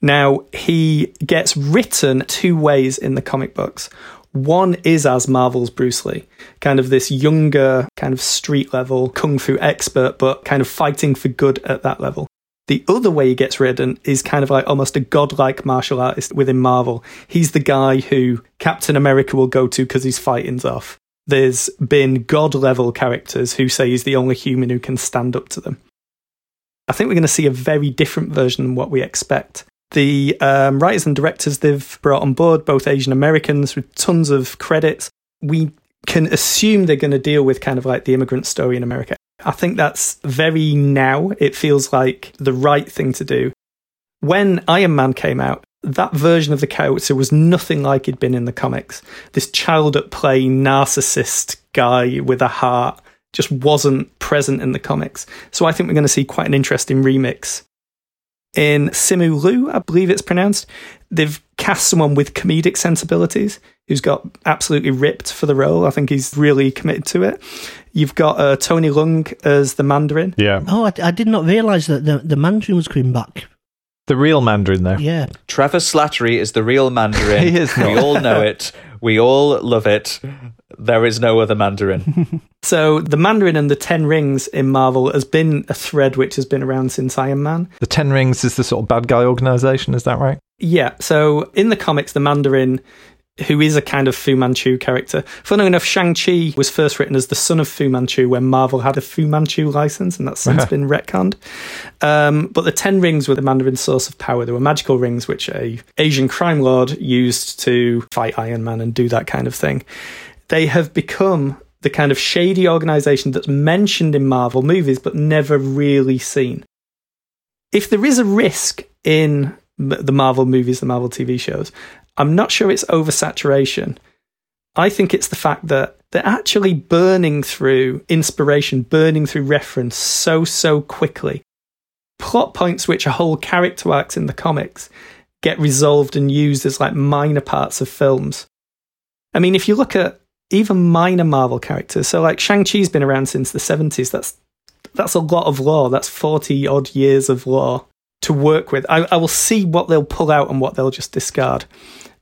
S9: Now, he gets written two ways in the comic books. One is as Marvel's Bruce Lee, kind of this younger, kind of street level kung fu expert, but kind of fighting for good at that level. The other way he gets written is kind of like almost a godlike martial artist within Marvel. He's the guy who Captain America will go to because he's fighting's off. There's been god level characters who say he's the only human who can stand up to them. I think we're going to see a very different version than what we expect. The um, writers and directors they've brought on board, both Asian Americans with tons of credits. We can assume they're going to deal with kind of like the immigrant story in America. I think that's very now. It feels like the right thing to do. When Iron Man came out, that version of the character was nothing like he'd been in the comics. This child at play narcissist guy with a heart just wasn't present in the comics. So I think we're going to see quite an interesting remix. In Simu Liu, I believe it's pronounced, they've cast someone with comedic sensibilities who's got absolutely ripped for the role. I think he's really committed to it. You've got uh, Tony Leung as the Mandarin.
S6: Yeah.
S7: Oh, I, I did not realise that the, the Mandarin was coming back.
S6: The real Mandarin, though.
S7: Yeah.
S8: Trevor Slattery is the real Mandarin.
S6: He is
S8: We all know it. We all love it. There is no other Mandarin.
S9: So the Mandarin and the Ten Rings in Marvel has been a thread which has been around since Iron Man.
S6: The Ten Rings is the sort of bad guy organization, is that right?
S9: Yeah, so in the comics, the Mandarin, who is a kind of Fu Manchu character, funnily enough, Shang-Chi was first written as the son of Fu Manchu when Marvel had a Fu Manchu license, and that's since been retconned. Um, but the Ten Rings were the Mandarin's source of power. They were magical rings which a Asian crime lord used to fight Iron Man and do that kind of thing. They have become the kind of shady organization that's mentioned in Marvel movies but never really seen. If there is a risk in the Marvel movies, the Marvel TV shows, I'm not sure it's oversaturation. I think it's the fact that they're actually burning through inspiration, burning through reference so, so quickly. Plot points which are whole character arcs in the comics get resolved and used as like minor parts of films. I mean, if you look at even minor Marvel characters, so like Shang-Chi's been around since the 70s, that's that's a lot of lore. That's 40 odd years of lore to work with. I, I will see what they'll pull out and what they'll just discard.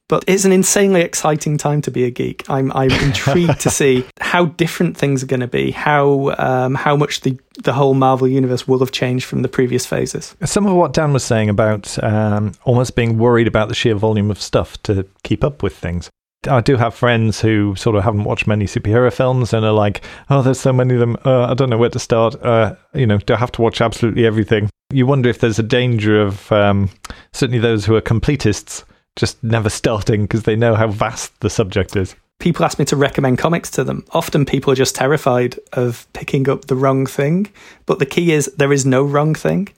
S9: But it's an insanely exciting time to be a geek. I'm I'm intrigued to see how different things are going to be, how um, how much the the whole Marvel universe will have changed from the previous phases.
S6: Some of what Dan was saying about um, almost being worried about the sheer volume of stuff to keep up with things. I do have friends who sort of haven't watched many superhero films and are like, "Oh, there's so many of them. Uh, I don't know where to start. Uh, you know, do I have to watch absolutely everything?" You wonder if there's a danger of um, certainly those who are completists just never starting because they know how vast the subject is.
S9: People ask me to recommend comics to them. Often people are just terrified of picking up the wrong thing. But the key is there is no wrong thing.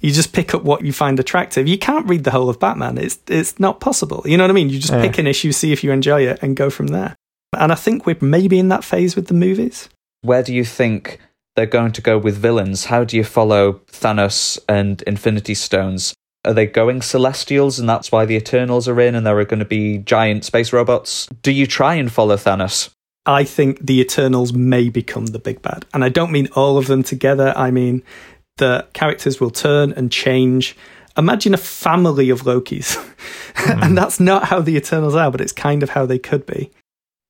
S9: You just pick up what you find attractive. You can't read the whole of Batman. It's it's not possible. You know what I mean? You just
S6: Yeah.
S9: pick an issue, see if you enjoy it, and go from there. And I think we're maybe in that phase with the movies.
S8: Where do you think they're going to go with villains? How do you follow Thanos and Infinity Stones? Are they going Celestials and that's why the Eternals are in and there are going to be giant space robots? Do you try and follow Thanos?
S9: I think the Eternals may become the big bad. And I don't mean all of them together. I mean the characters will turn and change. Imagine a family of Lokis. and mm-hmm. that's not how the Eternals are, but it's kind of how they could be.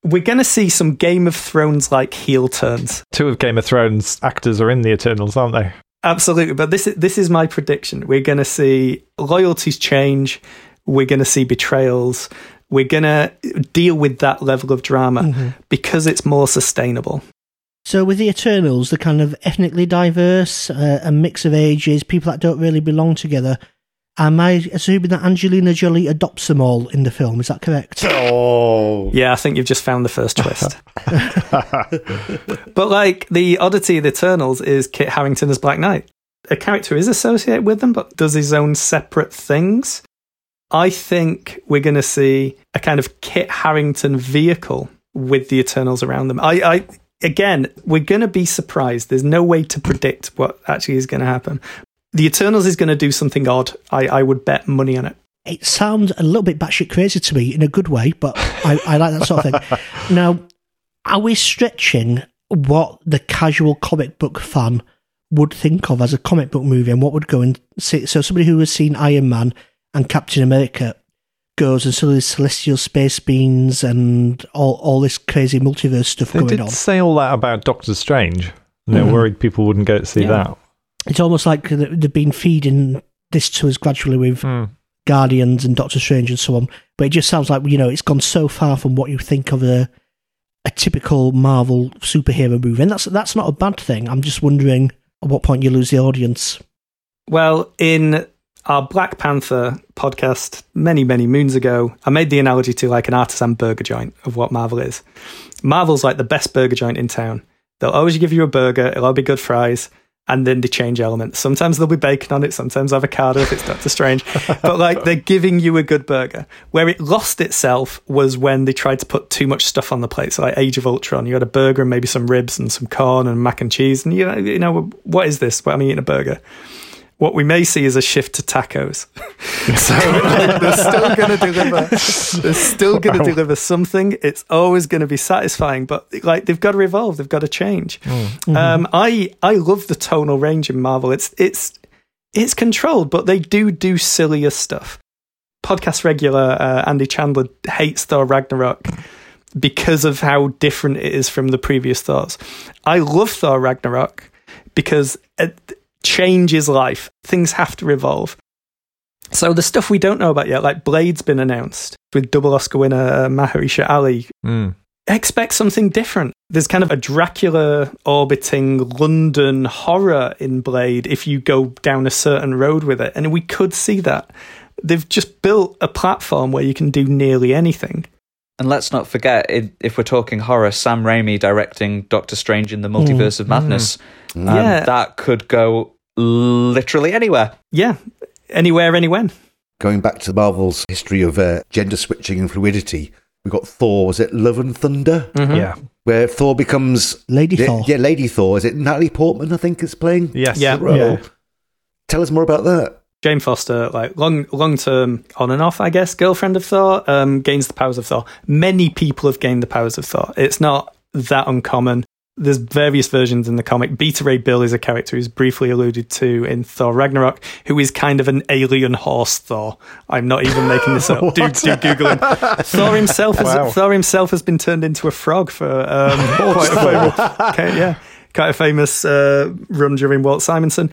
S9: We're going to see some Game of Thrones like heel turns.
S6: Two of Game of Thrones actors are in the Eternals, aren't they?
S9: Absolutely, but this is this is my prediction. We're going to see loyalties change. We're going to see betrayals. We're going to deal with that level of drama mm-hmm. because it's more sustainable.
S7: So with the Eternals, they're kind of ethnically diverse, uh, a mix of ages, people that don't really belong together. Am I assuming that Angelina Jolie adopts them all in the film? Is that correct?
S1: Oh,
S9: Yeah, I think you've just found the first twist. but like the oddity of the Eternals is Kit Harington as Black Knight. A character is associated with them, but does his own separate things. I think we're going to see a kind of Kit Harington vehicle with the Eternals around them. I, I again, we're going to be surprised. There's no way to predict what actually is going to happen. The Eternals is going to do something odd. I, I would bet money on it.
S7: It sounds a little bit batshit crazy to me in a good way, but I, I like that sort of thing. Now, are we stretching what the casual comic book fan would think of as a comic book movie and what would go and see? So, somebody who has seen Iron Man and Captain America goes and saw these celestial space beings and all, all this crazy multiverse stuff
S6: They
S7: going
S6: did
S7: on.
S6: say all that about Doctor Strange. And they're
S7: Mhm.
S6: worried people wouldn't go to see
S9: Yeah.
S6: that.
S7: It's almost like they've been feeding this to us gradually with
S6: Hmm.
S7: Guardians and Doctor Strange and so on. But it just sounds like you know it's gone so far from what you think of a a typical Marvel superhero movie, and that's that's not a bad thing. I'm just wondering at what point you lose the audience.
S9: Well, in our Black Panther podcast many, many moons ago, I made the analogy to like an artisan burger joint of what Marvel is. Marvel's like the best burger joint in town. They'll always give you a burger, it'll all be good fries, and then they change elements. Sometimes there'll be bacon on it, sometimes avocado if it's Doctor Strange. But like they're giving you a good burger. Where it lost itself was when they tried to put too much stuff on the plate. So like Age of Ultron, you had a burger and maybe some ribs and some corn and mac and cheese, and you know, you know what is this? What am I eating a burger? What we may see is a shift to tacos. so they're still going to deliver. They're still going to deliver something. It's always going to be satisfying, but like they've got to evolve. They've got to change. Um, I I love the tonal range in Marvel. It's it's it's controlled, but they do do sillier stuff. Podcast regular uh, Andy Chandler hates Thor Ragnarok because of how different it is from the previous Thors. I love Thor Ragnarok because it, change is life. Things have to evolve. So the stuff we don't know about yet, like Blade's been announced with double Oscar winner uh, Mahershala Ali.
S6: Mm.
S9: Expect something different. There's kind of a Dracula orbiting London horror in Blade if you go down a certain road with it, and we could see that. They've just built a platform where you can do nearly anything.
S8: And let's not forget, if we're talking horror, Sam Raimi directing Doctor Strange in the Multiverse of Madness. Um,
S9: Yeah.
S8: That could go literally anywhere.
S9: Yeah, anywhere, anywhen.
S1: Going back to Marvel's history of uh, gender switching and fluidity, we've got Thor, was it Love and Thunder?
S6: Yeah.
S1: Where Thor becomes.
S7: Lady
S1: yeah,
S7: Thor.
S1: Yeah, Lady Thor. Is it Natalie Portman, I think, is playing?
S6: Yes.
S9: Yeah.
S1: role?
S6: Yeah.
S1: Tell us more about that.
S9: Jane Foster, like long long term on and off, I guess, girlfriend of Thor, um, gains the powers of Thor. Many people have gained the powers of Thor. It's not that uncommon. There's various versions in the comic. Beta Ray Bill is a character who's briefly alluded to in Thor Ragnarok, who is kind of an alien horse Thor. I'm not even making this up. do, do Google him. Thor himself, has,
S6: Wow.
S9: Thor himself has been turned into a frog for um, quite a famous, okay, yeah, quite a famous uh, run during Walt Simonson.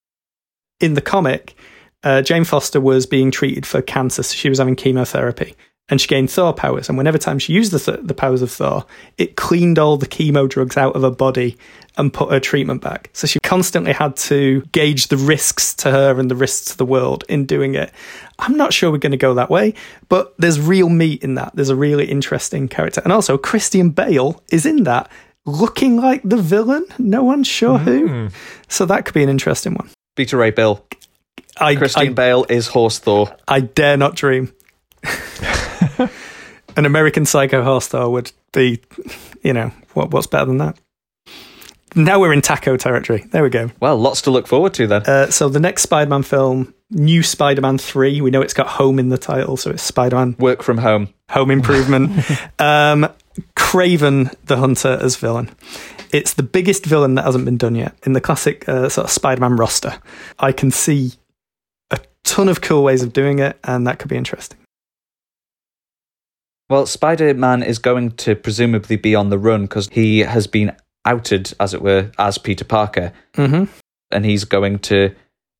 S9: In the comic, uh, Jane Foster was being treated for cancer. So she was having chemotherapy and she gained Thor powers. And whenever time she used the, th- the powers of Thor, it cleaned all the chemo drugs out of her body and put her treatment back. So she constantly had to gauge the risks to her and the risks to the world in doing it. I'm not sure we're going to go that way, but there's real meat in that. There's a really interesting character. And also, Christian Bale is in that, looking like the villain. No one's sure who. So that could be an interesting one.
S8: Beta Ray Bill.
S9: I,
S8: Christian
S9: I,
S8: Bale is Horse Thor.
S9: I dare not dream. An American Psycho horse Thor would be, you know, what, what's better than that? Now we're in taco territory. There we go.
S8: Well, lots to look forward to then.
S9: Uh, so the next Spider-Man film, new Spider-Man three. We know it's got home in the title, so it's Spider-Man
S8: Work from home.
S9: Home Improvement. um, Kraven the Hunter as villain. It's the biggest villain that hasn't been done yet in the classic uh, sort of Spider-Man roster. I can see ton of cool ways of doing it, and that could be interesting.
S8: Well, Spider Man is going to presumably be on the run because he has been outed, as it were, as Peter Parker,
S9: Mm-hmm.
S8: and he's going to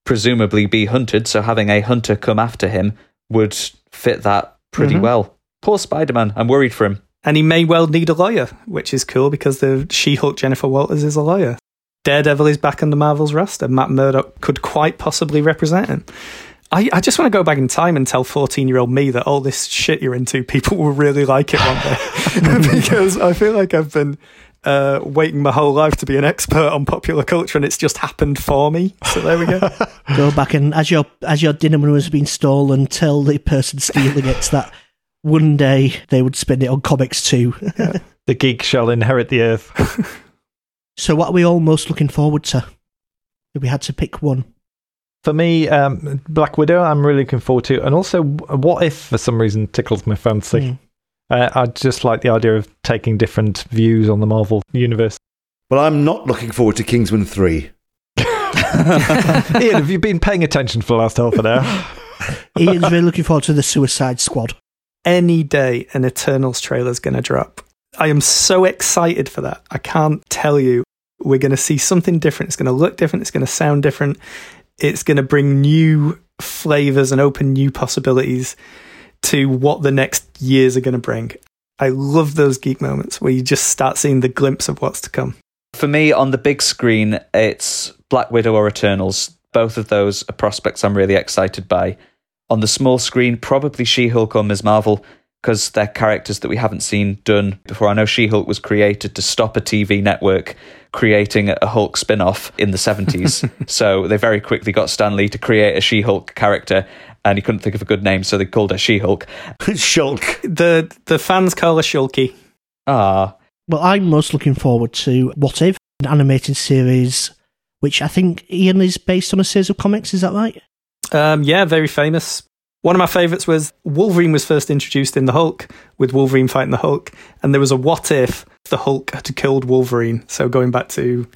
S8: presumably be hunted. So having a hunter come after him would fit that pretty
S9: Mhm.
S8: well. Poor Spider Man. I'm worried for him.
S9: And he may well need a lawyer, which is cool because the She-Hulk Jennifer Walters is a lawyer. Daredevil is back on the Marvel's roster. Matt Murdock could quite possibly represent him. I, I just want to go back in time and tell 14 year old me that all this shit you're into, people will really like it one day. because I feel like I've been uh, waiting my whole life to be an expert on popular culture and it's just happened for me. So there we go.
S7: Go back and as your as your dinner money has been stolen, tell the person stealing it that one day they would spend it on comics too.
S6: The geek shall inherit the earth.
S7: So, what are we all most looking forward to? If we had to pick one,
S6: For me, um, Black Widow, I'm really looking forward to. And also, What If, for some reason, tickles my fancy.
S7: Mm.
S6: Uh, I just like the idea of taking different views on the Marvel universe.
S1: Well, I'm not looking forward to Kingsman 3.
S6: Ian, have you been paying attention for the last half an hour?
S7: Ian's really looking forward to the Suicide Squad.
S9: Any day an Eternals trailer is going to drop. I am so excited for that. I can't tell you. We're going to see something different. It's going to look different. It's going to sound different. It's going to bring new flavors and open new possibilities to what the next years are going to bring. I love those geek moments where you just start seeing the glimpse of what's to come.
S8: For me, on the big screen, it's Black Widow or Eternals. Both of those are prospects I'm really excited by. On the small screen, probably She Hulk or Ms. Marvel, because they're characters that we haven't seen done before. I know She Hulk was created to stop a TV network creating a Hulk spin off in the 70s. so they very quickly got Stan Lee to create a She Hulk character, and he couldn't think of a good name, so they called her She Hulk.
S1: Shulk.
S9: The the fans call her Shulky.
S8: Ah,
S7: Well, I'm most looking forward to What If, an animated series, which I think Ian is based on a series of comics. Is that right?
S9: Um, yeah, very famous. One of my favourites was Wolverine was first introduced in the Hulk with Wolverine fighting the Hulk, and there was a what if the Hulk had killed Wolverine. So going back to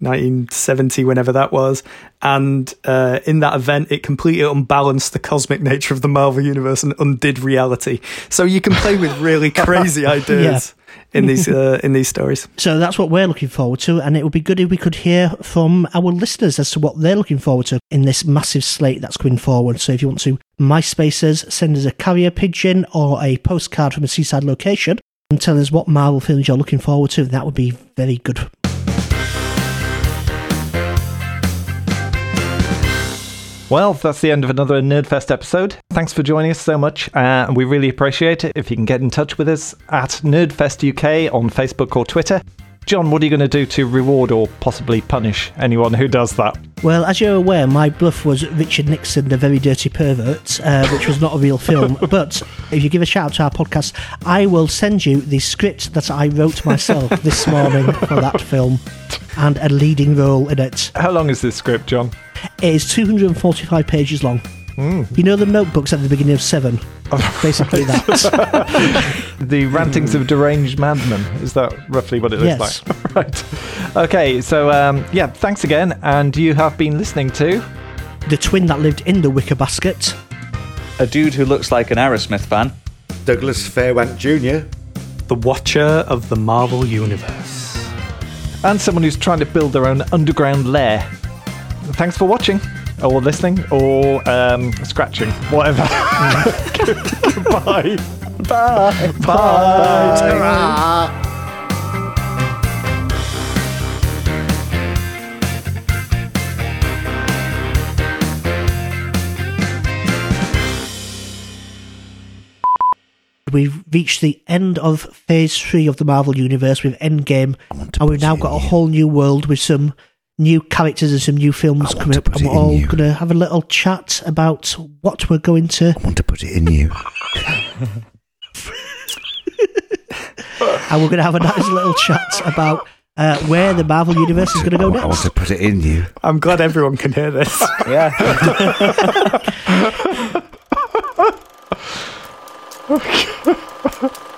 S9: 1970, whenever that was, and uh, in that event, it completely unbalanced the cosmic nature of the Marvel universe and undid reality. So you can play with really crazy ideas in these uh, in these stories.
S7: So that's what we're looking forward to, and it would be good if we could hear from our listeners as to what they're looking forward to in this massive slate that's going forward. So if you want to MySpacers, send us a carrier pigeon or a postcard from a seaside location and tell us what Marvel films you're looking forward to. That would be very good.
S6: Well, that's the end of another Nerdfest episode. Thanks for joining us so much. Uh, we really appreciate it. If you can get in touch with us at Nerdfest UK on Facebook or Twitter. Jon, what are you going to do to reward or possibly punish anyone who does that?
S7: Well, as you're aware, my bluff was Richard Nixon, the very dirty pervert, uh, which was not a real film. but if you give a shout out to our podcast, I will send you the script that I wrote myself this morning for that film and a leading role in it.
S6: How long is this script, Jon?
S7: It is 245 pages long. You know the notebooks at the beginning of Seven? Basically that.
S6: The Rantings of Deranged madmen. Is that roughly what it looks
S7: Yes.
S6: like? right. Okay, so um, yeah, thanks again. And you have been listening to.
S7: the twin that lived in the wicker basket.
S8: a dude who looks like an Aerosmith fan.
S1: Douglas Fairwank Jr.
S9: The Watcher of the Marvel Universe.
S6: and someone who's trying to build their own underground lair. Thanks for watching, or listening, or um, scratching, whatever. Goodbye. Bye. Bye. Bye.
S7: We've reached the end of phase three of the Marvel Universe with Endgame, and we've now got a whole new world with some new characters and some new films coming
S1: to
S7: up,
S1: put
S7: and we're all
S1: you.
S7: going to have a little chat about what we're going to.
S1: I want to put it in you.
S7: And we're going to have a nice little chat about uh, where the Marvel Universe is going to go
S1: I want to put it in you.
S9: I'm glad everyone can hear this.
S8: Yeah.